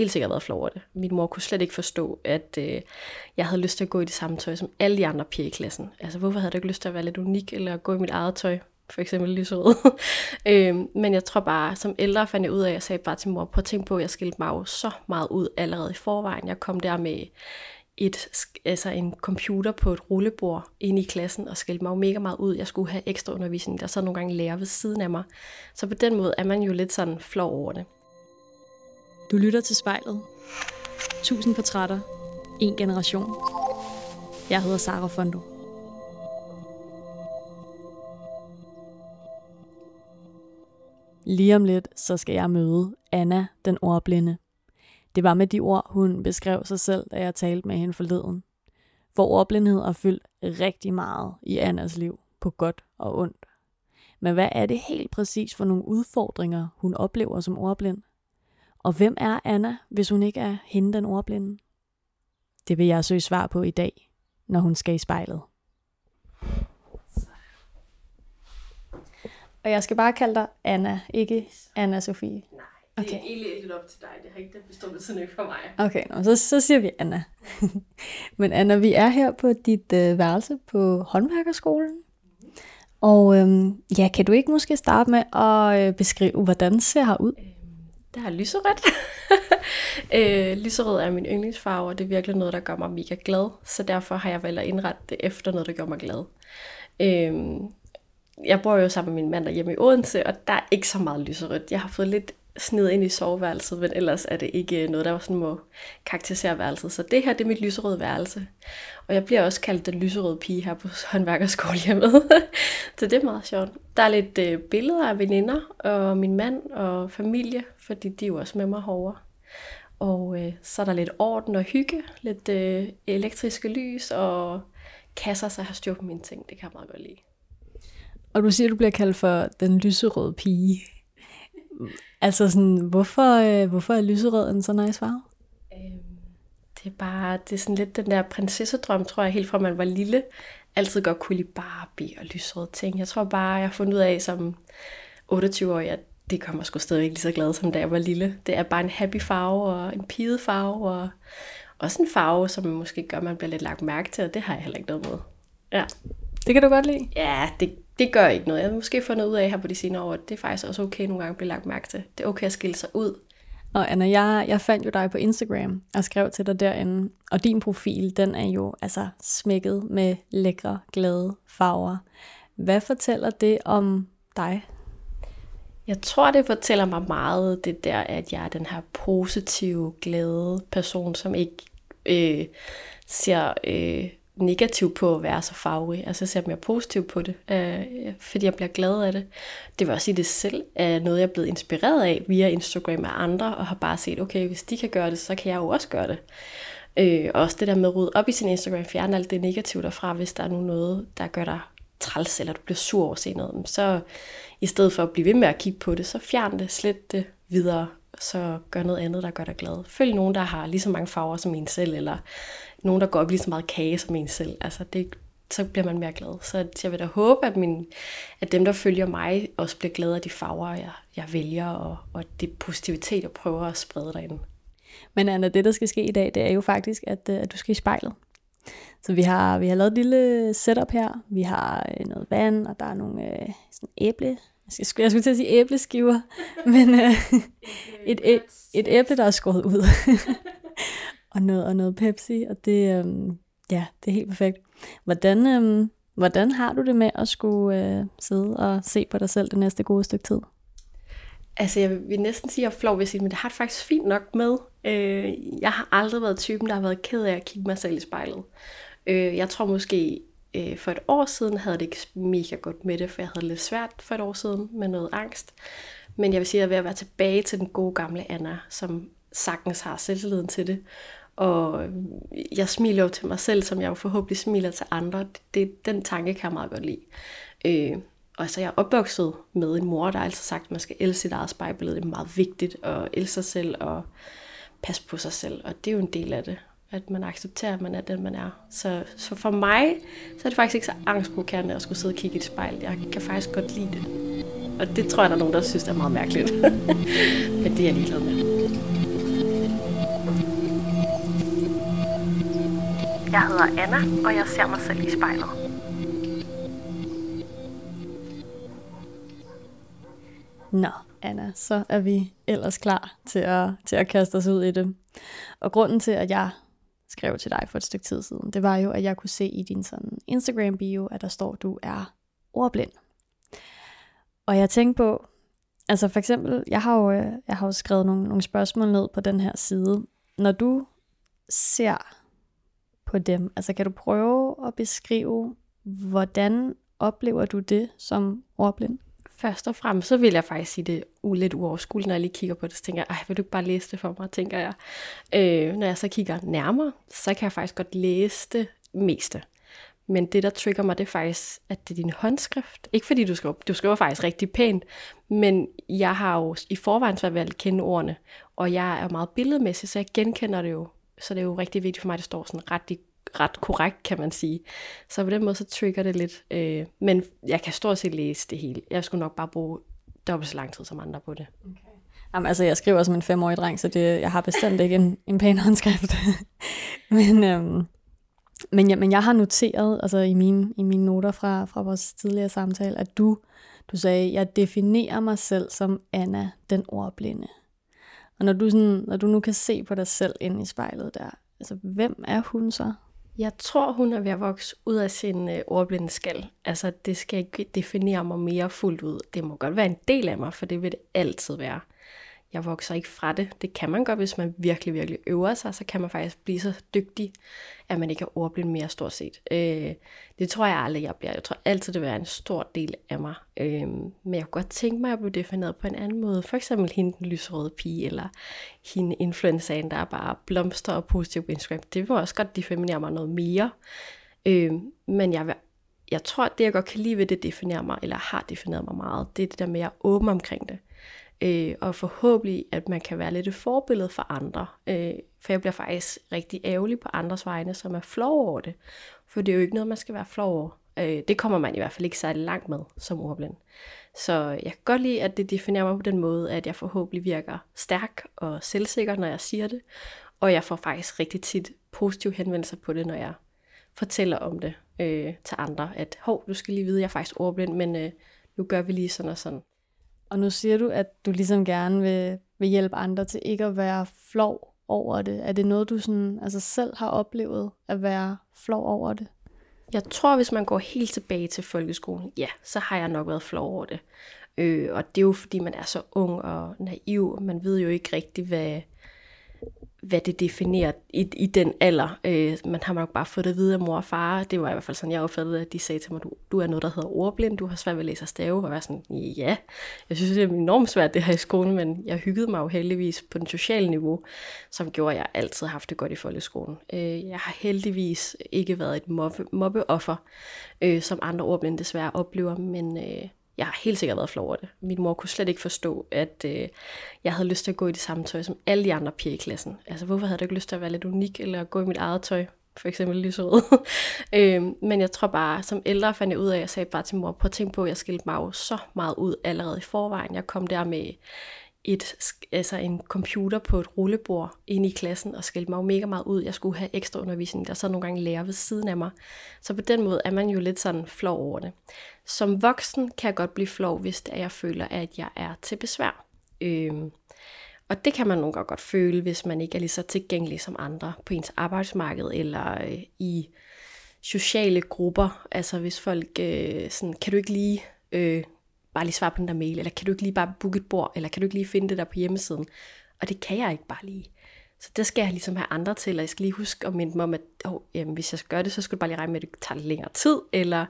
helt sikkert været flov over det. Min mor kunne slet ikke forstå, at øh, jeg havde lyst til at gå i det samme tøj som alle de andre piger i klassen. Altså, hvorfor havde du ikke lyst til at være lidt unik, eller at gå i mit eget tøj? For eksempel lyserød. øh, men jeg tror bare, som ældre fandt jeg ud af, at jeg sagde bare til mor, prøv at tænke på, at jeg skilte mig jo så meget ud allerede i forvejen. Jeg kom der med et, altså en computer på et rullebord ind i klassen og skældte mig jo mega meget ud. Jeg skulle have ekstra undervisning, der så nogle gange lærer ved siden af mig. Så på den måde er man jo lidt sådan flov over det. Du lytter til spejlet. Tusind portrætter. En generation. Jeg hedder Sara Fondo. Lige om lidt, så skal jeg møde Anna, den ordblinde. Det var med de ord, hun beskrev sig selv, da jeg talte med hende forleden. For ordblindhed har fyldt rigtig meget i Annas liv, på godt og ondt. Men hvad er det helt præcis for nogle udfordringer, hun oplever som ordblind? Og hvem er Anna, hvis hun ikke er hende den ordblinde? Det vil jeg søge svar på i dag, når hun skal i spejlet. Og jeg skal bare kalde dig Anna, ikke Anna Sofie. Nej, det okay. er egentlig lidt op til dig. Det har ikke den bestemmelse for mig. Okay, nå, så, så siger vi Anna. Men Anna, vi er her på dit øh, værelse på håndværkerskolen. Og øhm, ja, kan du ikke måske starte med at øh, beskrive, hvordan ser her ud? Øh, det er lyserødt. øh, lyserød er min yndlingsfarve, og det er virkelig noget, der gør mig mega glad. Så derfor har jeg valgt at indrette det efter noget, der gør mig glad. Øh, jeg bor jo sammen med min mand derhjemme i Odense, og der er ikke så meget lyserødt. Jeg har fået lidt sned ind i soveværelset, men ellers er det ikke øh, noget, der sådan må karakterisere værelset. Så det her, det er mit lyserøde værelse. Og jeg bliver også kaldt den lyserøde pige her på håndværkerskolehjemmet. så det er meget sjovt. Der er lidt øh, billeder af veninder og min mand og familie, fordi de er jo også med mig herovre. Og øh, så er der lidt orden og hygge, lidt øh, elektriske lys og kasser, så jeg har styr på mine ting. Det kan jeg meget godt lide. Og du siger, at du bliver kaldt for den lyserøde pige. Altså sådan, hvorfor, øh, hvorfor er lyserød en så nice farve? Øhm, det er bare, det er sådan lidt den der prinsessedrøm, tror jeg, helt fra man var lille. Altid godt kunne lide Barbie og lyserøde ting. Jeg tror bare, jeg har fundet ud af som 28-årig, at det kommer sgu stadigvæk lige så glad, som da jeg var lille. Det er bare en happy farve og en piget farve, og også en farve, som måske gør, at man bliver lidt lagt mærke til, og det har jeg heller ikke noget med. Ja. Det kan du godt lide? Ja, det, det gør ikke noget. Jeg har måske fundet ud af her på de senere år, at det er faktisk også okay nogle gange at blive lagt mærke til. Det er okay at skille sig ud. Og Anna, jeg, jeg fandt jo dig på Instagram og skrev til dig derinde, og din profil, den er jo altså smækket med lækre, glade farver. Hvad fortæller det om dig? Jeg tror, det fortæller mig meget det der, at jeg er den her positive, glade person, som ikke øh, ser øh, negativ på at være så farverig. Altså jeg ser mere positivt på det, øh, fordi jeg bliver glad af det. Det vil også sige, det selv er noget, jeg er blevet inspireret af via Instagram af andre, og har bare set, okay, hvis de kan gøre det, så kan jeg jo også gøre det. Øh, også det der med at rydde op i sin Instagram, fjerne alt det negative derfra, hvis der er noget, der gør dig træls, eller du bliver sur over at se noget. Så i stedet for at blive ved med at kigge på det, så fjern det, slet det videre, så gør noget andet, der gør dig glad. Følg nogen, der har lige så mange farver som en selv, eller nogen, der går op lige så meget kage som en selv. Altså det, så bliver man mere glad. Så jeg vil da håbe, at, min, at dem, der følger mig, også bliver glade af de farver, jeg, jeg vælger, og, og det positivitet, jeg prøver at sprede derinde. Men Anna, det, der skal ske i dag, det er jo faktisk, at, øh, at du skal i spejlet. Så vi har, vi har lavet et lille setup her. Vi har øh, noget vand, og der er nogle øh, sådan æble. Jeg skulle, jeg skulle til at sige æbleskiver, men øh, et, et, et æble, der er skåret ud. og noget, og noget Pepsi, og det, øhm, ja, det er helt perfekt. Hvordan, øhm, hvordan har du det med at skulle øh, sidde og se på dig selv det næste gode stykke tid? Altså, jeg vil næsten sige, at jeg er flov ved at sige, men det har det faktisk fint nok med. Øh, jeg har aldrig været typen, der har været ked af at kigge mig selv i spejlet. Øh, jeg tror måske, øh, for et år siden havde det ikke mega godt med det, for jeg havde lidt svært for et år siden med noget angst. Men jeg vil sige, at jeg er ved at være tilbage til den gode gamle Anna, som sagtens har selvtilliden til det. Og jeg smiler jo til mig selv, som jeg jo forhåbentlig smiler til andre. Det, den tanke kan jeg meget godt lide. Øh, og så er jeg opvokset med en mor, der har altid sagt, at man skal elske sit eget spejlbillede. Det er meget vigtigt at elske sig selv og passe på sig selv. Og det er jo en del af det, at man accepterer, at man er den, man er. Så, så for mig, så er det faktisk ikke så angstprovokerende at skulle sidde og kigge i et spejl. Jeg kan faktisk godt lide det. Og det tror jeg, der er nogen, der synes, er meget mærkeligt. Men det er jeg ligeglad med. Jeg hedder Anna, og jeg ser mig selv i spejlet. Nå, Anna, så er vi ellers klar til at, til at kaste os ud i det. Og grunden til, at jeg skrev til dig for et stykke tid siden, det var jo, at jeg kunne se i din sådan Instagram-bio, at der står, at du er ordblind. Og jeg tænkte på, altså for eksempel, jeg har jo, øh, jeg har jo skrevet nogle, nogle spørgsmål ned på den her side. Når du ser på dem, altså kan du prøve at beskrive, hvordan oplever du det som ordblind? Først og fremmest, så vil jeg faktisk sige det lidt uoverskueligt, når jeg lige kigger på det, så tænker jeg, ej, vil du ikke bare læse det for mig, tænker jeg. Øh, når jeg så kigger nærmere, så kan jeg faktisk godt læse det meste. Men det, der trigger mig, det er faktisk, at det er din håndskrift. Ikke fordi du skriver, du skriver faktisk rigtig pænt, men jeg har jo i forvejen svært ved at kende ordene, og jeg er meget billedmæssig, så jeg genkender det jo. Så det er jo rigtig vigtigt for mig, at det står sådan ret, ret korrekt, kan man sige. Så på den måde, så trigger det lidt. Øh, men jeg kan stort set læse det hele. Jeg skulle nok bare bruge dobbelt så lang tid som andre på det. Okay. Jamen, altså, jeg skriver som en femårig dreng, så det, jeg har bestemt ikke en, en pæn håndskrift. men, øhm, men, ja, men jeg har noteret altså i mine, i mine noter fra, fra vores tidligere samtale, at du, du sagde, jeg definerer mig selv som Anna, den ordblinde. Og når du, sådan, når du nu kan se på dig selv ind i spejlet der, altså hvem er hun så? Jeg tror, hun er ved at vokse ud af sin øh, ordblinde skal. Altså, det skal ikke definere mig mere fuldt ud. Det må godt være en del af mig, for det vil det altid være jeg vokser ikke fra det. Det kan man godt, hvis man virkelig, virkelig øver sig, så kan man faktisk blive så dygtig, at man ikke er ordblind mere stort set. Øh, det tror jeg aldrig, jeg bliver. Jeg tror altid, det vil være en stor del af mig. Øh, men jeg kunne godt tænke mig at blive defineret på en anden måde. For eksempel hende den lyserøde pige, eller hende influenceren, der er bare blomster og positiv på Instagram. Det vil også godt definere mig noget mere. Øh, men jeg vil jeg tror, at det, jeg godt kan lide ved det, definerer mig, eller har defineret mig meget, det er det der med, at jeg er åben omkring det øh, og forhåbentlig, at man kan være lidt et forbillede for andre. Øh, for jeg bliver faktisk rigtig ærgerlig på andres vegne, som er flov over det. For det er jo ikke noget, man skal være flov over. Øh, det kommer man i hvert fald ikke særlig langt med som ordblind. Så jeg kan godt lide, at det definerer mig på den måde, at jeg forhåbentlig virker stærk og selvsikker, når jeg siger det. Og jeg får faktisk rigtig tit positive henvendelser på det, når jeg fortæller om det øh, til andre. At, hov, du skal lige vide, at jeg er faktisk ordblind, men øh, nu gør vi lige sådan og sådan. Og nu siger du, at du ligesom gerne vil, vil hjælpe andre til ikke at være flov over det. Er det noget, du sådan, altså selv har oplevet at være flov over det? Jeg tror, hvis man går helt tilbage til folkeskolen, ja, så har jeg nok været flov over det. Øh, og det er jo fordi, man er så ung og naiv. Man ved jo ikke rigtigt, hvad, hvad det definerer i, i den alder. Øh, man har nok bare fået det videre af mor og far. Det var i hvert fald sådan, jeg opfattede at de sagde til mig, du, du er noget, der hedder ordblind, du har svært ved at læse og stave. Og jeg sådan, ja, jeg synes, det er enormt svært det her i skolen, men jeg hyggede mig jo heldigvis på den sociale niveau, som gjorde, at jeg altid har haft det godt i folkeskolen. Øh, jeg har heldigvis ikke været et mobbe, mobbeoffer, øh, som andre ordblinde desværre oplever, men... Øh, jeg har helt sikkert været flov over det. Min mor kunne slet ikke forstå, at øh, jeg havde lyst til at gå i det samme tøj som alle de andre piger i klassen. Altså, hvorfor havde du ikke lyst til at være lidt unik, eller gå i mit eget tøj? For eksempel lyserød. øh, men jeg tror bare, som ældre fandt jeg ud af, at jeg sagde bare til mor, prøv at tænke på, at jeg skilte mig jo så meget ud allerede i forvejen. Jeg kom der med et, altså en computer på et rullebord inde i klassen og skældte mig jo mega meget ud. Jeg skulle have ekstra undervisning, der sad nogle gange lærer ved siden af mig. Så på den måde er man jo lidt sådan flov over det. Som voksen kan jeg godt blive flov, hvis det er, jeg føler, at jeg er til besvær. Øhm, og det kan man nogle gange godt føle, hvis man ikke er lige så tilgængelig som andre på ens arbejdsmarked eller øh, i sociale grupper. Altså hvis folk øh, sådan, kan du ikke lige øh, bare lige svare på den der mail, eller kan du ikke lige bare booke et bord, eller kan du ikke lige finde det der på hjemmesiden? Og det kan jeg ikke bare lige. Så det skal jeg ligesom have andre til, og jeg skal lige huske at minde mig om, at oh, jamen, hvis jeg skal gøre det, så skal du bare lige regne med, at det tager lidt længere tid, eller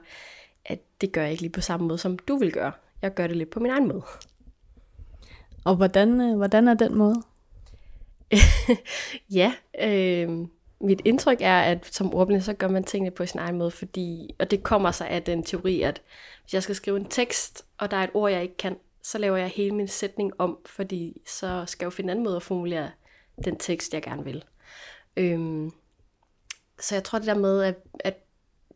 at det gør jeg ikke lige på samme måde, som du vil gøre. Jeg gør det lidt på min egen måde. Og hvordan, øh, hvordan er den måde? ja, øh, mit indtryk er, at som ordblind, så gør man tingene på sin egen måde, fordi, og det kommer sig af den teori, at hvis jeg skal skrive en tekst, og der er et ord, jeg ikke kan, så laver jeg hele min sætning om, fordi så skal jeg jo finde en anden måde at formulere den tekst, jeg gerne vil. Øhm, så jeg tror det der med, at, at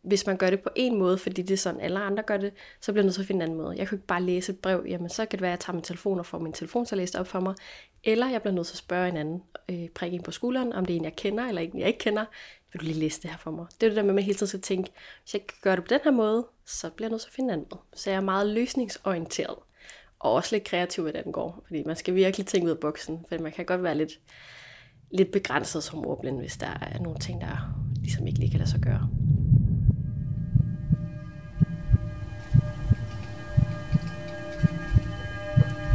hvis man gør det på en måde, fordi det er sådan, alle andre gør det, så bliver jeg nødt til at finde en anden måde. Jeg kan ikke bare læse et brev, jamen så kan det være, at jeg tager min telefon og får min telefon så læst op for mig, eller jeg bliver nødt til at spørge en anden, øh, prikke ind på skulderen, om det er en, jeg kender, eller en, jeg ikke kender, vil du lige læse det her for mig? Det er det der med, at man hele tiden skal tænke, hvis jeg kan gøre det på den her måde, så bliver jeg nødt til at finde en anden måde. Så jeg er meget løsningsorienteret, og også lidt kreativ, hvad den går, fordi man skal virkelig tænke ud af boksen, for man kan godt være lidt, lidt begrænset som ordblind, hvis der er nogle ting, der ligesom ikke lige kan lade sig gøre.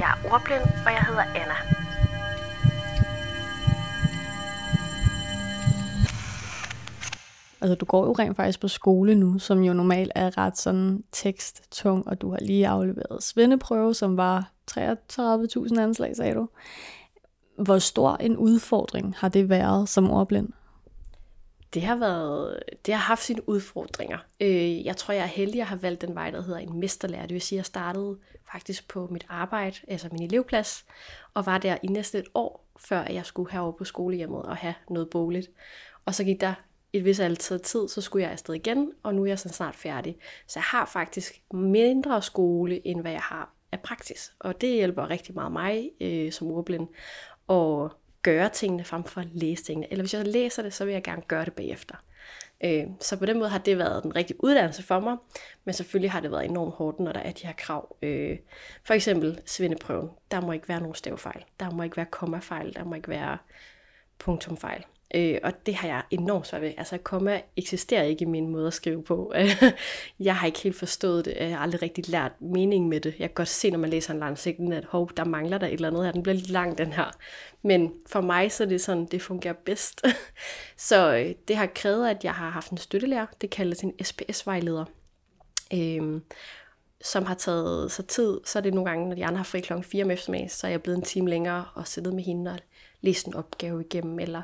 Jeg er ordblind, og jeg hedder Anna. Altså, du går jo rent faktisk på skole nu, som jo normalt er ret sådan teksttung, og du har lige afleveret svendeprøve, som var 33.000 anslag, sagde du. Hvor stor en udfordring har det været som ordblind? Det har, været, det har haft sine udfordringer. Øh, jeg tror, jeg er heldig at have valgt den vej, der hedder en mesterlærer. Det vil sige, at jeg startede faktisk på mit arbejde, altså min elevplads, og var der i næsten et år, før jeg skulle herover på skolehjemmet og have noget boligt. Og så gik der et vis altid tid, så skulle jeg afsted igen, og nu er jeg sådan snart færdig. Så jeg har faktisk mindre skole, end hvad jeg har af praksis. Og det hjælper rigtig meget mig øh, som ordblind Og gøre tingene frem for at læse tingene. Eller hvis jeg læser det, så vil jeg gerne gøre det bagefter. Øh, så på den måde har det været den rigtige uddannelse for mig, men selvfølgelig har det været enormt hårdt, når der er de her krav. Øh, for eksempel svindeprøven. Der må ikke være nogen stavefejl. Der må ikke være kommafejl. Der må ikke være punktumfejl. Øh, og det har jeg enormt svært ved. Altså, komma eksisterer ikke i min måde at skrive på. jeg har ikke helt forstået det. Jeg har aldrig rigtig lært mening med det. Jeg kan godt se, når man læser en lang sætning, at hov, der mangler der et eller andet her. Den bliver lidt lang, den her. Men for mig, så er det sådan, det fungerer bedst. så øh, det har krævet, at jeg har haft en støttelærer. Det kaldes en SPS-vejleder. Øh, som har taget sig tid, så er det nogle gange, når de andre har fri klokken 4 om eftermiddagen, så er jeg blevet en time længere og siddet med hende og læst en opgave igennem, eller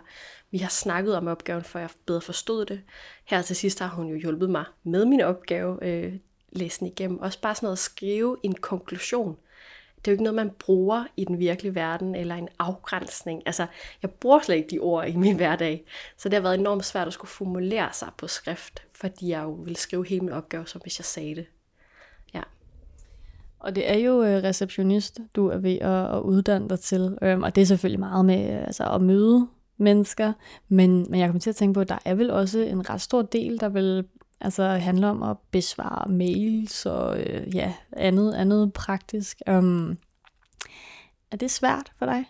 vi har snakket om opgaven, for jeg bedre forstod det. Her til sidst har hun jo hjulpet mig med min opgave, øh, læse den igennem. Også bare sådan noget at skrive en konklusion. Det er jo ikke noget, man bruger i den virkelige verden, eller en afgrænsning. Altså, jeg bruger slet ikke de ord i min hverdag. Så det har været enormt svært at skulle formulere sig på skrift, fordi jeg jo ville skrive hele min opgave, som hvis jeg sagde det. Og det er jo øh, receptionist, du er ved at, uddanne dig til, øhm, og det er selvfølgelig meget med øh, altså, at møde mennesker, men, men jeg kommer til at tænke på, at der er vel også en ret stor del, der vil altså handle om at besvare mails og øh, ja, andet, andet praktisk. Um, er det svært for dig?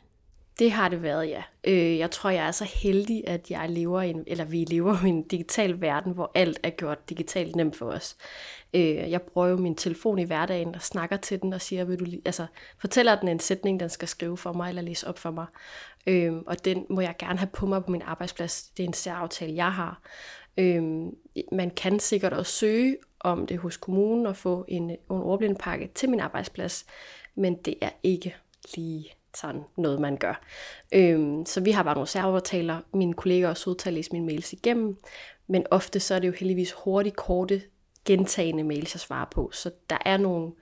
Det har det været, ja. Øh, jeg tror, jeg er så heldig, at jeg lever i en, eller vi lever i en digital verden, hvor alt er gjort digitalt nemt for os. Øh, jeg bruger jo min telefon i hverdagen og snakker til den og siger, vil du altså, fortæller den en sætning, den skal skrive for mig eller læse op for mig. Øh, og den må jeg gerne have på mig på min arbejdsplads. Det er en særaftale, jeg har. Øh, man kan sikkert også søge om det hos kommunen og få en, en ordblindpakke til min arbejdsplads, men det er ikke lige sådan noget, man gør. Øhm, så vi har bare nogle servertaler. Mine kolleger også ude til at læse mine mails igennem. Men ofte så er det jo heldigvis hurtigt, korte, gentagende mails, jeg svarer på. Så der er nogle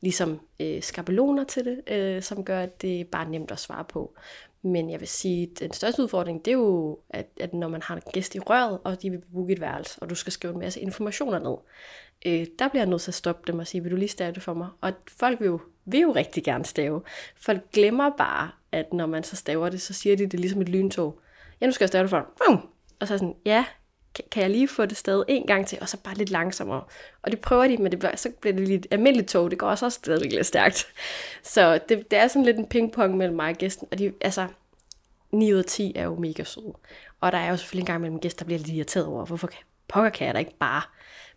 ligesom øh, skabeloner til det, øh, som gør, at det er bare nemt at svare på. Men jeg vil sige, at den største udfordring, det er jo, at, at når man har en gæst i røret, og de vil booke et værelse, og du skal skrive en masse informationer ned, øh, der bliver jeg nødt til at stoppe dem og sige, vil du lige stave det for mig? Og folk vil jo, vil jo rigtig gerne stave. Folk glemmer bare, at når man så staver det, så siger de det ligesom et lyntog. Ja, nu skal jeg stave det for dig. Og så er sådan, ja, kan jeg lige få det stadig en gang til, og så bare lidt langsommere. Og det prøver de, men det bliver, så bliver det lidt almindeligt tog, det går også stadig lidt stærkt. Så det, det er sådan lidt en pingpong mellem mig og gæsten, og de, altså, 9 ud af 10 er jo mega søde. Og der er jo selvfølgelig en gang mellem gæster, der bliver lidt irriteret over, hvorfor kan, pokker kan jeg da ikke bare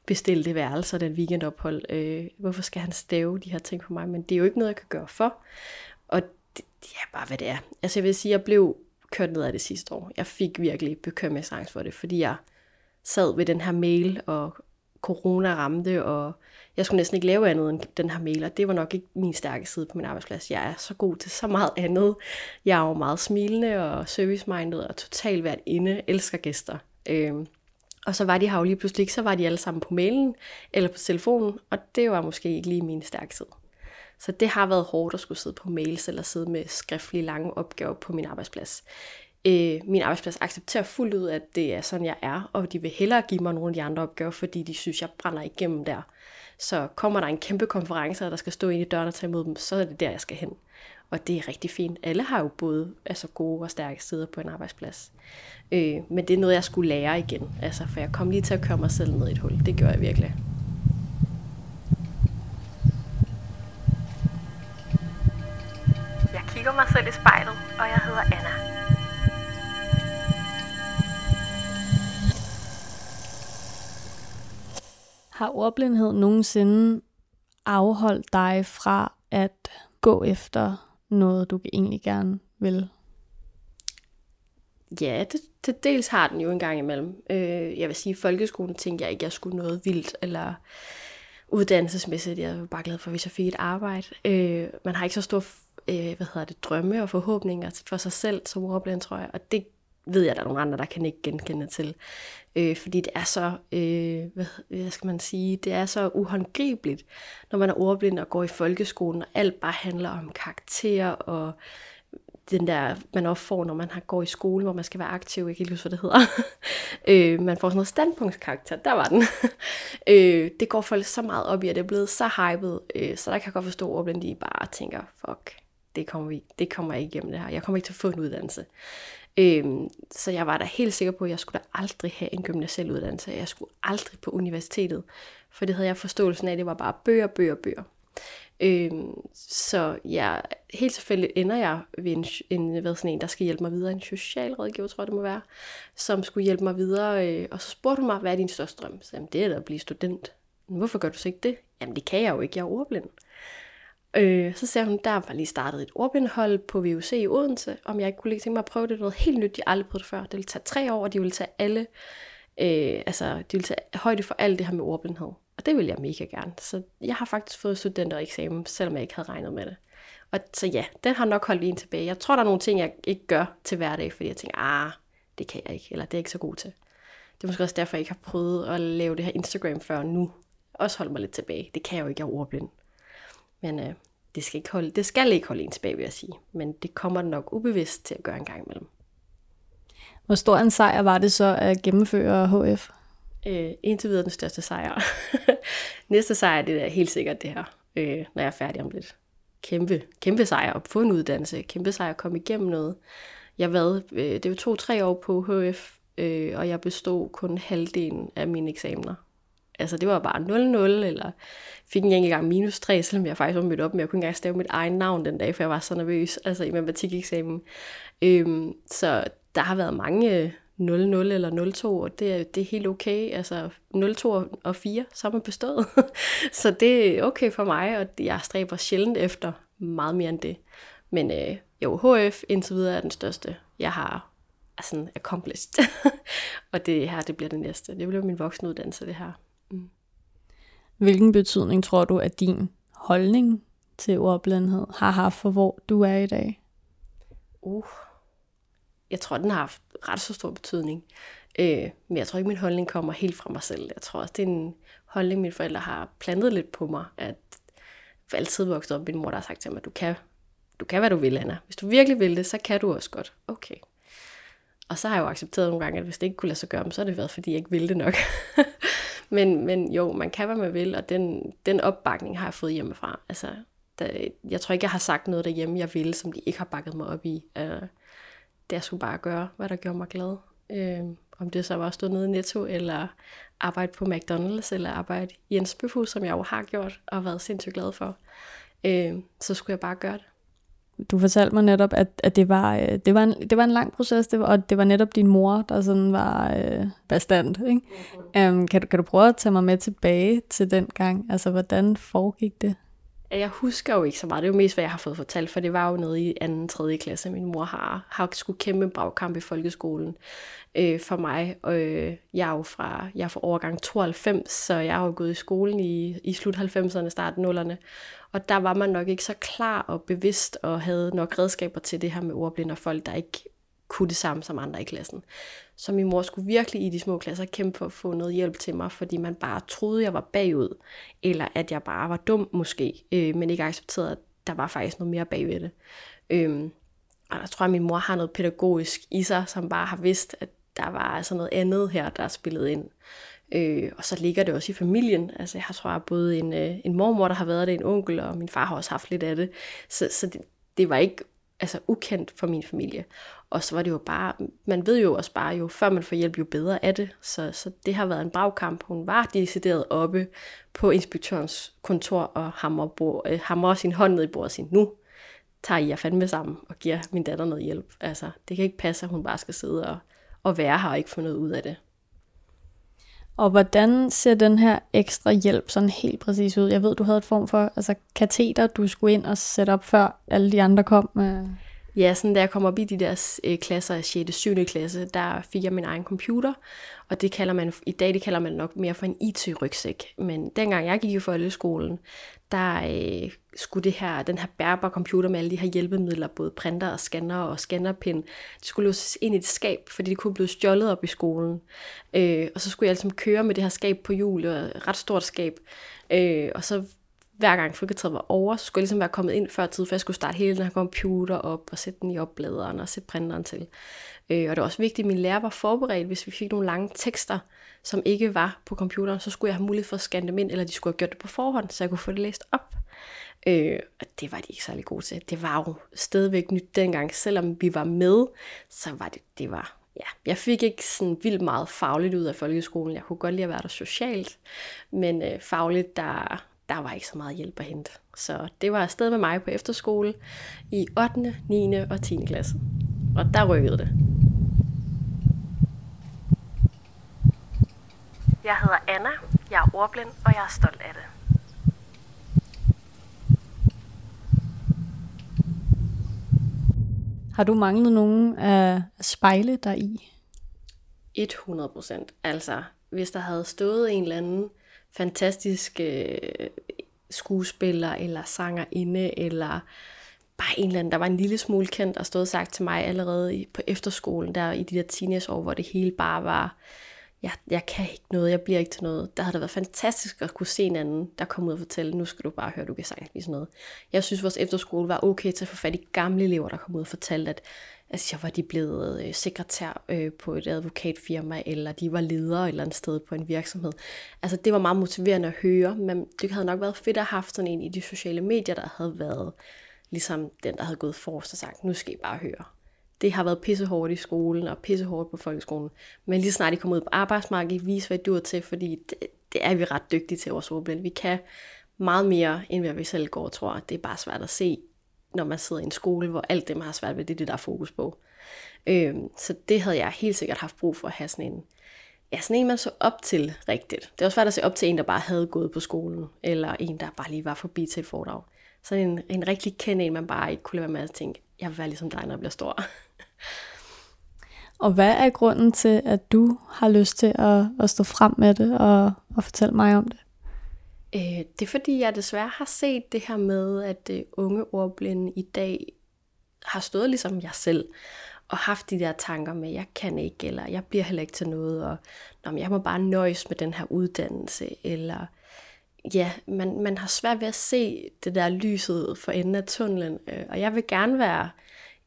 bestille det værelse og den weekendophold. Øh, hvorfor skal han stave de her ting på mig? Men det er jo ikke noget, jeg kan gøre for. Og det, det er bare, hvad det er. Altså jeg vil sige, jeg blev kørt ned af det sidste år. Jeg fik virkelig bekymringsangst for det, fordi jeg sad ved den her mail, og corona ramte, og jeg skulle næsten ikke lave andet end den her mail, og det var nok ikke min stærke side på min arbejdsplads. Jeg er så god til så meget andet. Jeg er jo meget smilende og service-minded og totalt værd inde, elsker gæster. Øhm, og så var de her jo lige pludselig ikke, så var de alle sammen på mailen eller på telefonen, og det var måske ikke lige min stærke side. Så det har været hårdt at skulle sidde på mails eller sidde med skriftlige lange opgaver på min arbejdsplads. øh, min arbejdsplads accepterer fuldt ud, at det er sådan, jeg er, og de vil hellere give mig nogle af de andre opgaver, fordi de synes, jeg brænder igennem der. Så kommer der en kæmpe konference, og der skal stå ind i døren og tage imod dem, så er det der, jeg skal hen. Og det er rigtig fint. Alle har jo både altså gode og stærke sider på en arbejdsplads. Øh, men det er noget, jeg skulle lære igen. Altså, for jeg kom lige til at køre mig selv ned i et hul. Det gør jeg virkelig. Jeg kigger mig selv i spejlet, og jeg hedder Anna. Har ordblindhed nogensinde afholdt dig fra at gå efter noget, du egentlig gerne vil? Ja, det, det dels har den jo en gang imellem. Øh, jeg vil sige, at folkeskolen tænkte jeg ikke, jeg skulle noget vildt, eller uddannelsesmæssigt. Jeg var bare glad for, hvis jeg fik et arbejde. Øh, man har ikke så store øh, hvad hedder det, drømme og forhåbninger for sig selv som ordblind, tror jeg. Og det ved jeg, at der er nogle andre, der kan ikke genkende til. Øh, fordi det er så, øh, hvad, hvad skal man sige, det er så uhåndgribeligt, når man er ordblind og går i folkeskolen, og alt bare handler om karakterer og den der, man også får, når man har, går i skole, hvor man skal være aktiv, jeg kan ikke huske, hvad det hedder. øh, man får sådan noget standpunktskarakter, der var den. øh, det går folk så meget op i, at det er blevet så hypet, øh, så der kan jeg godt forstå, at de bare tænker, fuck, det kommer, vi, det kommer jeg ikke igennem det her. Jeg kommer ikke til at få en uddannelse. Øhm, så jeg var da helt sikker på, at jeg skulle da aldrig have en gymnasial uddannelse. Jeg skulle aldrig på universitetet. For det havde jeg forståelsen af, at det var bare bøger, bøger, bøger. Øhm, så ja, helt selvfølgelig ender jeg ved en, en, hvad sådan en, der skal hjælpe mig videre, en socialrådgiver, tror jeg det må være, som skulle hjælpe mig videre, øh, og så spurgte hun mig, hvad er din største drøm? Så jamen, det er da at blive student. Hvorfor gør du så ikke det? Jamen det kan jeg jo ikke, jeg er ordblind. Øh, så ser hun, der var lige startet et ordbindhold på VUC i Odense, om jeg ikke kunne tænke mig at prøve det noget helt nyt, jeg aldrig prøvet det før. Det ville tage tre år, og de ville tage alle, øh, altså de ville tage højde for alt det her med ordblindhed. Og det vil jeg mega gerne. Så jeg har faktisk fået studentereksamen, selvom jeg ikke havde regnet med det. Og så ja, den har nok holdt en tilbage. Jeg tror, der er nogle ting, jeg ikke gør til hverdag, fordi jeg tænker, ah, det kan jeg ikke, eller det er ikke så god til. Det er måske også derfor, jeg ikke har prøvet at lave det her Instagram før nu. Også holdt mig lidt tilbage. Det kan jeg jo ikke, jeg er ordblind. Men øh, det, skal ikke holde, det skal ikke holde en tilbage, vil jeg sige. Men det kommer nok ubevidst til at gøre en gang imellem. Hvor stor en sejr var det så at gennemføre HF? Øh, indtil videre den største sejr. Næste sejr, det er helt sikkert det her, øh, når jeg er færdig om lidt. Kæmpe, kæmpe sejr at få en uddannelse. Kæmpe sejr at komme igennem noget. Jeg været, øh, det var to-tre år på HF, øh, og jeg bestod kun halvdelen af mine eksamener. Altså det var bare 0-0, eller fik en enkelt gang minus 3, selvom jeg faktisk var mødt op, men jeg kunne ikke engang stave mit egen navn den dag, for jeg var så nervøs, altså i matematikeksamen. Øhm, så der har været mange 0-0 eller 0-2, og det er, det er helt okay. Altså 0-2 og 4, så er man bestået. så det er okay for mig, og jeg stræber sjældent efter meget mere end det. Men øh, jo, HF indtil videre er den største, jeg har sådan accomplished. og det her, det bliver det næste. Det bliver min voksenuddannelse, det her. Hvilken betydning tror du, at din holdning til ordblindhed har haft for, hvor du er i dag? Uh, jeg tror, den har haft ret så stor betydning. Øh, men jeg tror ikke, min holdning kommer helt fra mig selv. Jeg tror også, det er en holdning, mine forældre har plantet lidt på mig, at for altid vokset op, min mor der har sagt til mig, at du kan, du kan, hvad du vil, Anna. Hvis du virkelig vil det, så kan du også godt. Okay. Og så har jeg jo accepteret nogle gange, at hvis det ikke kunne lade sig gøre, så har det været, fordi jeg ikke ville det nok. men, men jo, man kan, hvad man vil, og den, den opbakning har jeg fået hjemmefra. Altså, der, jeg tror ikke, jeg har sagt noget derhjemme, jeg ville, som de ikke har bakket mig op i. Uh, det jeg skulle bare gøre, hvad der gjorde mig glad. Uh, om det så var at stå nede i Netto, eller arbejde på McDonald's, eller arbejde i en spøfhus, som jeg jo har gjort, og været sindssygt glad for. Uh, så skulle jeg bare gøre det du fortalte mig netop, at, at det, var, øh, det, var en, det var en lang proces, det var, og det var netop din mor, der sådan var øh, bestand. Ikke? Mm-hmm. Um, kan, du, kan du prøve at tage mig med tilbage til den gang? Altså, hvordan foregik det? Jeg husker jo ikke så meget. Det er jo mest, hvad jeg har fået fortalt, for det var jo nede i anden, tredje klasse. Min mor har, har skulle kæmpe en bagkamp i folkeskolen øh, for mig. Og øh, jeg er jo fra, jeg er fra overgang 92, så jeg har jo gået i skolen i, i slut 90'erne, start 0'erne. Og der var man nok ikke så klar og bevidst og havde nok redskaber til det her med ordblinde og folk, der ikke kunne det samme som andre i klassen. Så min mor skulle virkelig i de små klasser kæmpe for at få noget hjælp til mig, fordi man bare troede, jeg var bagud, eller at jeg bare var dum måske, øh, men ikke accepterede, at der var faktisk noget mere bagved det. Øh, og der tror jeg, at min mor har noget pædagogisk i sig, som bare har vidst, at der var altså noget andet her, der spillede ind. Øh, og så ligger det også i familien. Altså jeg har tror jeg både en, øh, en mormor, der har været det, en onkel, og min far har også haft lidt af det. Så, så det, det var ikke altså ukendt for min familie. Og så var det jo bare, man ved jo også bare, jo før man får hjælp, jo bedre er det. Så, så det har været en bagkamp. Hun var decideret oppe på inspektørens kontor og hammer, bord, øh, hammer sin hånd ned i bordet og siger, nu tager I jer fandme sammen og giver min datter noget hjælp. Altså, det kan ikke passe, at hun bare skal sidde og, og være her og ikke få noget ud af det. Og hvordan ser den her ekstra hjælp sådan helt præcis ud? Jeg ved, du havde et form for altså, kateter, du skulle ind og sætte op, før alle de andre kom. Med... Ja, sådan da jeg kom op i de der øh, klasser, 6. og 7. klasse, der fik jeg min egen computer, og det kalder man, i dag det kalder man nok mere for en IT-rygsæk. Men dengang jeg gik i folkeskolen, der øh, skulle det her, den her bærbare computer med alle de her hjælpemidler, både printer og scanner og scannerpin, det skulle låses ind i et skab, fordi det kunne blive stjålet op i skolen. Øh, og så skulle jeg altså køre med det her skab på hjul, et ret stort skab. Øh, og så hver gang frikvarteret var over, så skulle jeg ligesom være kommet ind før tid, for jeg skulle starte hele den her computer op og sætte den i opladeren og sætte printeren til. Øh, og det var også vigtigt, at min lærer var forberedt, hvis vi fik nogle lange tekster, som ikke var på computeren, så skulle jeg have mulighed for at scanne dem ind, eller de skulle have gjort det på forhånd, så jeg kunne få det læst op. Øh, og det var de ikke særlig gode til. Det var jo stadigvæk nyt dengang, selvom vi var med, så var det, det var, ja, jeg fik ikke sådan vildt meget fagligt ud af folkeskolen. Jeg kunne godt lide at være der socialt, men øh, fagligt, der, der var ikke så meget hjælp at hente. Så det var afsted med mig på efterskole i 8., 9. og 10. klasse. Og der rykkede det. Jeg hedder Anna, jeg er ordblind, og jeg er stolt af det. Har du manglet nogen at spejle dig i? 100 procent. Altså, hvis der havde stået en eller anden fantastisk øh, skuespiller, eller sangerinde, eller bare en eller anden, der var en lille smule kendt, og stod sagt til mig allerede på efterskolen, der i de der teenageår, hvor det hele bare var jeg, jeg kan ikke noget, jeg bliver ikke til noget. Der havde det været fantastisk at kunne se en anden, der kom ud og fortælle, nu skal du bare høre, du kan sagtens blive sådan noget. Jeg synes, vores efterskole var okay til at få fat i gamle elever, der kom ud og fortalte, at altså, jeg var de blevet øh, sekretær øh, på et advokatfirma, eller de var ledere et eller andet sted på en virksomhed. Altså, det var meget motiverende at høre, men det havde nok været fedt at have haft sådan en i de sociale medier, der havde været ligesom den, der havde gået forrest og sagt, nu skal I bare høre det har været pissehårdt i skolen og pissehårdt på folkeskolen. Men lige snart de kommer ud på arbejdsmarkedet, vis hvad du er til, fordi det, det er vi ret dygtige til vores ordblinde. Vi kan meget mere, end hvad vi selv går og tror. Det er bare svært at se, når man sidder i en skole, hvor alt det, man har svært ved, det er det, der er fokus på. Øhm, så det havde jeg helt sikkert haft brug for at have sådan en, ja, sådan en, man så op til rigtigt. Det er også svært at se op til en, der bare havde gået på skolen, eller en, der bare lige var forbi til et foredrag. Sådan en, en rigtig kendt en, man bare ikke kunne lade være med at tænke, jeg vil være ligesom dig, når jeg bliver stor. Og hvad er grunden til, at du har lyst til at, at stå frem med det og, og fortælle mig om det? Øh, det er fordi, jeg desværre har set det her med, at øh, unge ordblinde i dag har stået ligesom jeg selv, og haft de der tanker med, jeg kan ikke, eller jeg bliver heller ikke til noget, og Nå, jeg må bare nøjes med den her uddannelse, eller ja, man, man har svært ved at se det der lyset for enden af tunnelen, øh, og jeg vil gerne være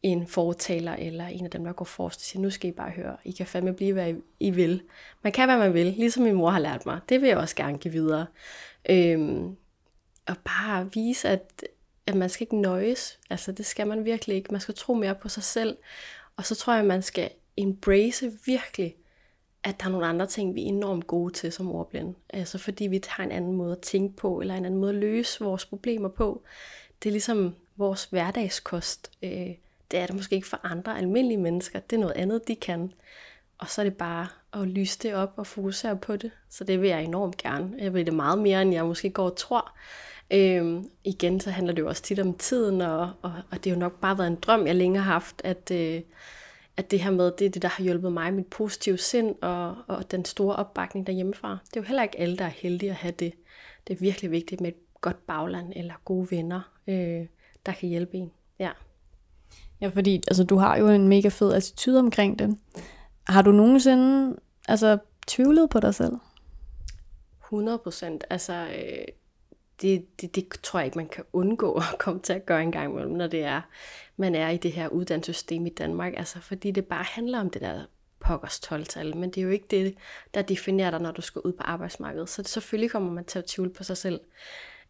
en fortaler eller en af dem, der går forrest og siger, nu skal I bare høre, I kan fandme blive, hvad I vil. Man kan, hvad man vil, ligesom min mor har lært mig. Det vil jeg også gerne give videre. Øhm, og bare vise, at, at man skal ikke nøjes. Altså, det skal man virkelig ikke. Man skal tro mere på sig selv. Og så tror jeg, at man skal embrace virkelig, at der er nogle andre ting, vi er enormt gode til som ordblinde. Altså fordi vi har en anden måde at tænke på, eller en anden måde at løse vores problemer på. Det er ligesom vores hverdagskost. Øh, det er det måske ikke for andre almindelige mennesker. Det er noget andet, de kan. Og så er det bare at lyse det op og fokusere på det. Så det vil jeg enormt gerne. Jeg vil det meget mere, end jeg måske går og tror. Øhm, igen, så handler det jo også tit om tiden, og, og, og det har jo nok bare været en drøm, jeg længe har haft, at, øh, at det her med, det er det, der har hjulpet mig, mit positive sind og, og den store opbakning derhjemmefra. Det er jo heller ikke alle, der er heldige at have det. Det er virkelig vigtigt med et godt bagland eller gode venner, øh, der kan hjælpe en. Ja. Fordi altså, du har jo en mega fed attitude omkring det. Har du nogensinde altså, tvivlet på dig selv? 100 procent. Altså, øh, det, det, det tror jeg ikke, man kan undgå at komme til at gøre en gang imellem, når det er, man er i det her uddannelsessystem i Danmark. Altså, fordi det bare handler om det der pokkers 12-tal, men det er jo ikke det, der definerer dig, når du skal ud på arbejdsmarkedet. Så selvfølgelig kommer man til at tvivle på sig selv.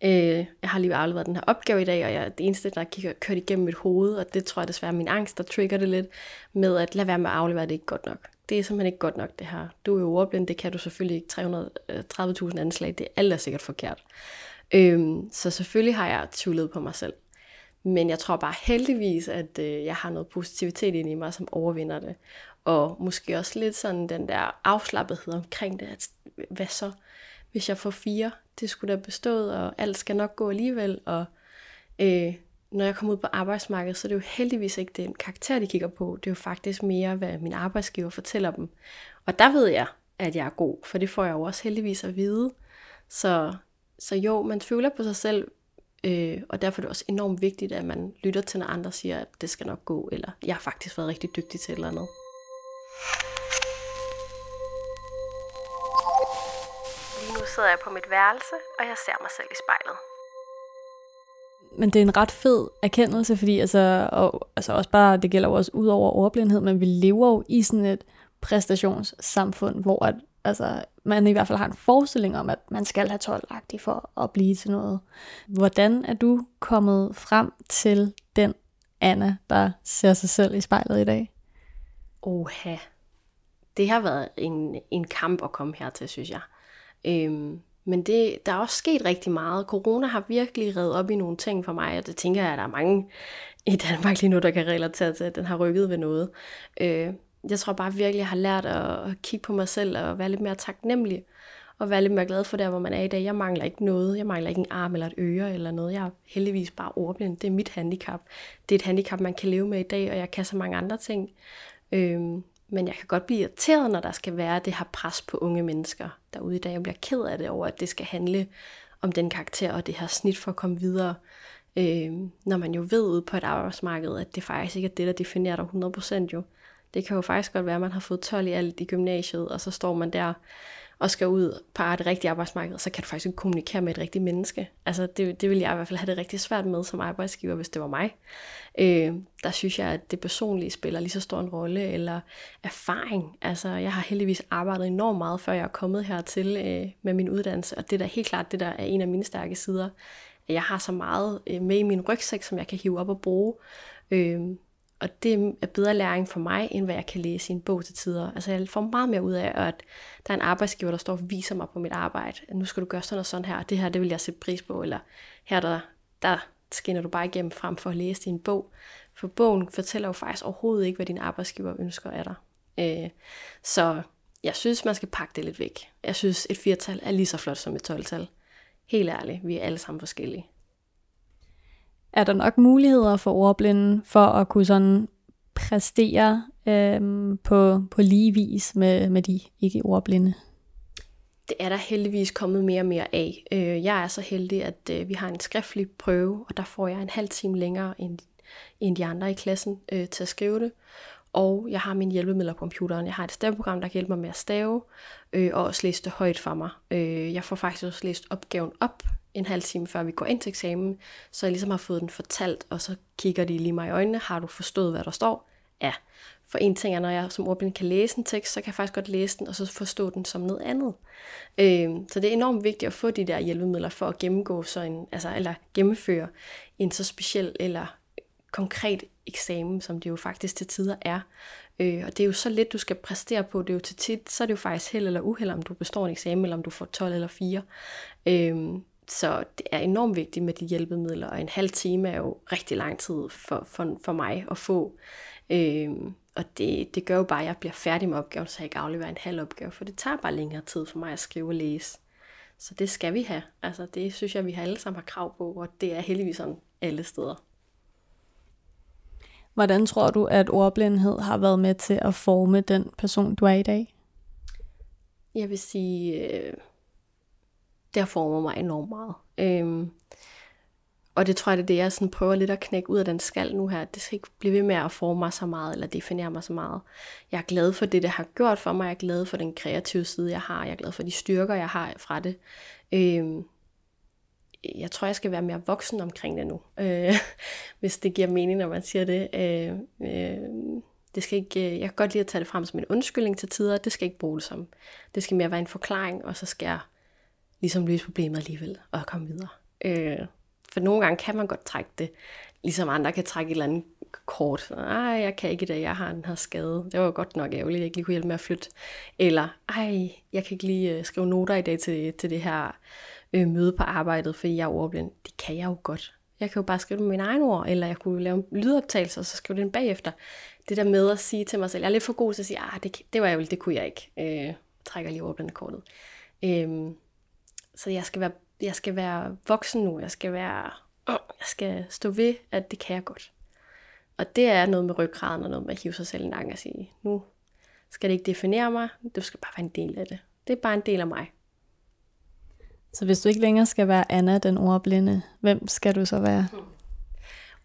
Øh, jeg har lige afleveret den her opgave i dag, og jeg er det eneste, der har kørt igennem mit hoved, og det tror jeg desværre er min angst, der trigger det lidt, med at lade være med at aflevere, det ikke godt nok. Det er simpelthen ikke godt nok, det her. Du er jo ordblind, det kan du selvfølgelig ikke. 330.000 øh, anslag, det er alt sikkert forkert. Øhm, så selvfølgelig har jeg tvivlet på mig selv. Men jeg tror bare heldigvis, at øh, jeg har noget positivitet ind i mig, som overvinder det. Og måske også lidt sådan den der afslappethed omkring det, at hvad så, hvis jeg får fire, det skulle da bestået, og alt skal nok gå alligevel, og øh, når jeg kommer ud på arbejdsmarkedet, så er det jo heldigvis ikke den karakter, de kigger på, det er jo faktisk mere, hvad min arbejdsgiver fortæller dem. Og der ved jeg, at jeg er god, for det får jeg jo også heldigvis at vide. Så, så jo, man føler på sig selv, øh, og derfor er det også enormt vigtigt, at man lytter til, når andre siger, at det skal nok gå, eller jeg har faktisk været rigtig dygtig til et eller andet. Sidder jeg på mit værelse, og jeg ser mig selv i spejlet. Men det er en ret fed erkendelse, fordi altså, og, altså også bare, det gælder jo også ud over overblindhed, men vi lever jo i sådan et præstationssamfund, hvor at, altså, man i hvert fald har en forestilling om, at man skal have 12 for at blive til noget. Hvordan er du kommet frem til den Anna, der ser sig selv i spejlet i dag? Oha. Det har været en, en kamp at komme hertil, synes jeg. Øhm, men det, der er også sket rigtig meget. Corona har virkelig reddet op i nogle ting for mig, og det tænker jeg, at der er mange i Danmark lige nu, der kan relatere til, at den har rykket ved noget. Øh, jeg tror bare virkelig, jeg har lært at, at kigge på mig selv og være lidt mere taknemmelig, og være lidt mere glad for der, hvor man er i dag. Jeg mangler ikke noget. Jeg mangler ikke en arm eller et øre eller noget. Jeg er heldigvis bare ordblind. Det er mit handicap. Det er et handicap, man kan leve med i dag, og jeg kan så mange andre ting. Øhm, men jeg kan godt blive irriteret, når der skal være det her pres på unge mennesker derude i dag. Jeg bliver ked af det over, at det skal handle om den karakter og det her snit for at komme videre. Øh, når man jo ved ude på et arbejdsmarked, at det faktisk ikke er det, der definerer dig 100% jo. Det kan jo faktisk godt være, at man har fået 12 i alt i gymnasiet, og så står man der og skal ud på et rigtigt arbejdsmarked, så kan du faktisk ikke kommunikere med et rigtigt menneske. Altså det, det vil jeg i hvert fald have det rigtig svært med som arbejdsgiver, hvis det var mig. Øh, der synes jeg, at det personlige spiller lige så stor en rolle, eller erfaring. Altså jeg har heldigvis arbejdet enormt meget, før jeg er kommet hertil øh, med min uddannelse, og det er da helt klart det, der er en af mine stærke sider. Jeg har så meget øh, med i min rygsæk, som jeg kan hive op og bruge. Øh, og det er bedre læring for mig, end hvad jeg kan læse i en bog til tider. Altså jeg får meget mere ud af, at der er en arbejdsgiver, der står og viser mig på mit arbejde, at nu skal du gøre sådan og sådan her, og det her, det vil jeg sætte pris på, eller her der, der skinner du bare igennem frem for at læse din bog. For bogen fortæller jo faktisk overhovedet ikke, hvad din arbejdsgiver ønsker af dig. Øh, så jeg synes, man skal pakke det lidt væk. Jeg synes, et firtal er lige så flot som et 12-tal. Helt ærligt, vi er alle sammen forskellige er der nok muligheder for ordblinde for at kunne sådan præstere øhm, på, på lige vis med, med de ikke ordblinde? Det er der heldigvis kommet mere og mere af. Øh, jeg er så heldig, at øh, vi har en skriftlig prøve, og der får jeg en halv time længere end, end de andre i klassen øh, til at skrive det. Og jeg har min hjælpemidler på computeren. Jeg har et staveprogram, der kan hjælpe mig med at stave, øh, og også læse det højt for mig. Øh, jeg får faktisk også læst opgaven op en halv time før vi går ind til eksamen, så jeg ligesom har fået den fortalt, og så kigger de lige mig i øjnene, har du forstået, hvad der står? Ja. For en ting er, når jeg som ordblind kan læse en tekst, så kan jeg faktisk godt læse den, og så forstå den som noget andet. Øh, så det er enormt vigtigt at få de der hjælpemidler for at gennemgå så en, altså, eller gennemføre en så speciel eller konkret eksamen, som det jo faktisk til tider er. Øh, og det er jo så lidt, du skal præstere på. Det er jo til tit, så er det jo faktisk held eller uheld, om du består en eksamen, eller om du får 12 eller 4. Øh, så det er enormt vigtigt med de hjælpemidler, og en halv time er jo rigtig lang tid for, for, for mig at få. Øh, og det, det gør jo bare, at jeg bliver færdig med opgaven, så jeg ikke afleverer en halv opgave, for det tager bare længere tid for mig at skrive og læse. Så det skal vi have. Altså det synes jeg, vi har alle sammen har krav på, og det er heldigvis sådan alle steder. Hvordan tror du, at ordblindhed har været med til at forme den person, du er i dag? Jeg vil sige, øh, det har formet mig enormt meget. Øhm, og det tror jeg, det er det, jeg sådan prøver lidt at knække ud af den skal nu her. Det skal ikke blive ved med at forme mig så meget, eller definere mig så meget. Jeg er glad for det, det har gjort for mig. Jeg er glad for den kreative side, jeg har. Jeg er glad for de styrker, jeg har fra det. Øhm, jeg tror, jeg skal være mere voksen omkring det nu, øh, hvis det giver mening, når man siger det. Øh, øh, det skal ikke, øh, jeg kan godt lide at tage det frem som en undskyldning til tider, det skal ikke bruges som. Det skal mere være en forklaring, og så skal jeg ligesom løse problemet alligevel og komme videre. Øh, for nogle gange kan man godt trække det, ligesom andre kan trække et eller andet kort. Ej, jeg kan ikke det, jeg har den her skade. Det var godt nok ærgerligt, at jeg ikke lige kunne hjælpe med at flytte. Eller, ej, jeg kan ikke lige øh, skrive noter i dag til, til det her øh, møde på arbejdet, fordi jeg er ordblind. Det kan jeg jo godt. Jeg kan jo bare skrive det med mine egne ord, eller jeg kunne lave en lydoptagelse, og så skrive den bagefter. Det der med at sige til mig selv, jeg er lidt for god til at sige, ah, det, det var jeg vel, det kunne jeg ikke. Øh, trækker lige kortet. Øh, så jeg skal, være, jeg skal være voksen nu, jeg skal være, jeg skal stå ved, at det kan jeg godt. Og det er noget med ryggraden og noget med at hive sig selv en gang og sige, nu skal det ikke definere mig, det skal bare være en del af det. Det er bare en del af mig. Så hvis du ikke længere skal være Anna, den ordblinde, hvem skal du så være?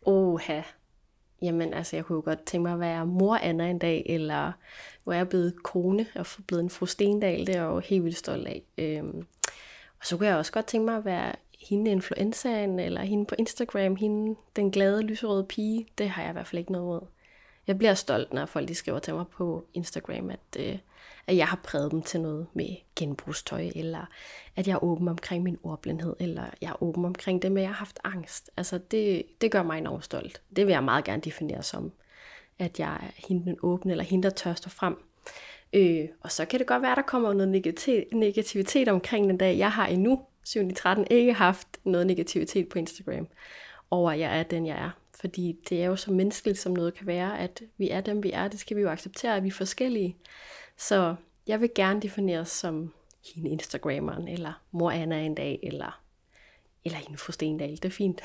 Oha. Jamen, altså, jeg kunne jo godt tænke mig at være mor Anna en dag, eller hvor jeg er blevet kone og blevet en fru Stendal, det er jeg jo helt vildt stolt af. Øhm, og så kunne jeg også godt tænke mig at være hende influenzaen, eller hende på Instagram, hende den glade lyserøde pige. Det har jeg i hvert fald ikke noget mod. Jeg bliver stolt, når folk de skriver til mig på Instagram, at, øh, at jeg har præget dem til noget med genbrugstøj, eller at jeg er åben omkring min ordblindhed, eller jeg er åben omkring det med, at jeg har haft angst. Altså det, det gør mig enormt stolt. Det vil jeg meget gerne definere som, at jeg er hende den åbne, eller hende, der tør stå frem. Øh, og så kan det godt være, at der kommer noget negativitet omkring den dag. Jeg har endnu, 7. 13, ikke haft noget negativitet på Instagram over, at jeg er den, jeg er. Fordi det er jo så menneskeligt, som noget kan være, at vi er dem, vi er. Det skal vi jo acceptere, at vi er forskellige. Så jeg vil gerne defineres som hende Instagrammeren, eller mor Anna en dag, eller, eller hende fru Stendal. Det er fint.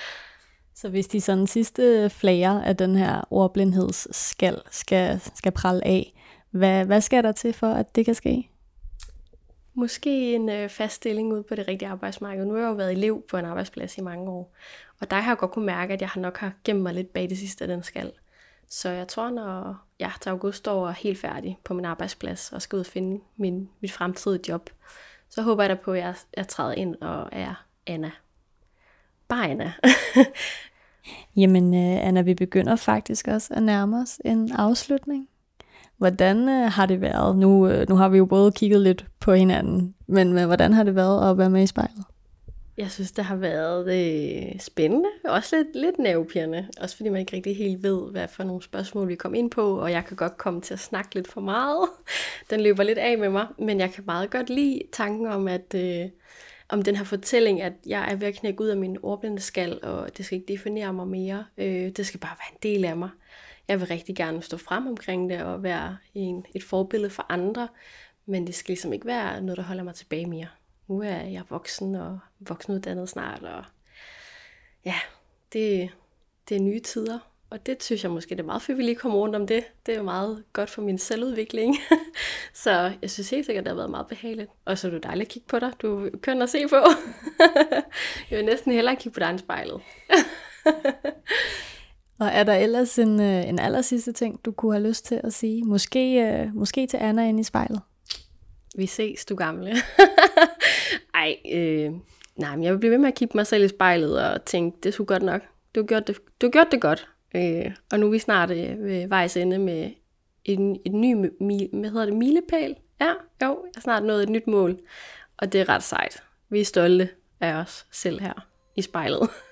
så hvis de sådan sidste flager af den her ordblindhedsskal skal, skal prale af, hvad, hvad skal der til for, at det kan ske? Måske en øh, fast stilling ud på det rigtige arbejdsmarked. Nu har jeg jo været elev på en arbejdsplads i mange år, og der har jeg godt kunne mærke, at jeg har nok har gemt mig lidt bag det sidste af den skal. Så jeg tror, når jeg til august står helt færdig på min arbejdsplads og skal ud og finde min, mit fremtidige job, så håber jeg da på, at jeg, jeg træder ind og er Anna. Bare Anna. Jamen, uh, Anna, vi begynder faktisk også at nærme os en afslutning. Hvordan øh, har det været? Nu, øh, nu har vi jo både kigget lidt på hinanden, men men hvordan har det været at være med i spejlet? Jeg synes, det har været øh, spændende, også lidt, lidt nervepirrende, også fordi man ikke rigtig helt ved, hvad for nogle spørgsmål vi kom ind på, og jeg kan godt komme til at snakke lidt for meget. Den løber lidt af med mig, men jeg kan meget godt lide tanken om, at øh, om den her fortælling, at jeg er ved at knække ud af min ordblinde skal, og det skal ikke definere mig mere. Øh, det skal bare være en del af mig. Jeg vil rigtig gerne stå frem omkring det og være en, et forbillede for andre, men det skal ligesom ikke være noget, der holder mig tilbage mere nu er jeg voksen og voksenuddannet snart, og ja, det, det er nye tider, og det synes jeg måske, det er meget fedt, at vi lige kommer rundt om det. Det er jo meget godt for min selvudvikling. så jeg synes helt sikkert, det har været meget behageligt. Og så er du dejligt at kigge på dig. Du kan at se på. jeg vil næsten hellere kigge på dig end spejlet. og er der ellers en, øh, en aller sidste ting, du kunne have lyst til at sige? Måske, øh, måske til Anna inde i spejlet? Vi ses, du gamle. Ej, øh, nej, men jeg vil blive ved med at kigge mig selv i spejlet og tænke, det skulle godt nok. Du har gjort det, du har gjort det godt. Øh, og nu er vi snart øh, ved vejs ende med en, et ny, hvad hedder det, milepæl. Ja, jo, jeg har snart nået et nyt mål. Og det er ret sejt. Vi er stolte af os selv her i spejlet.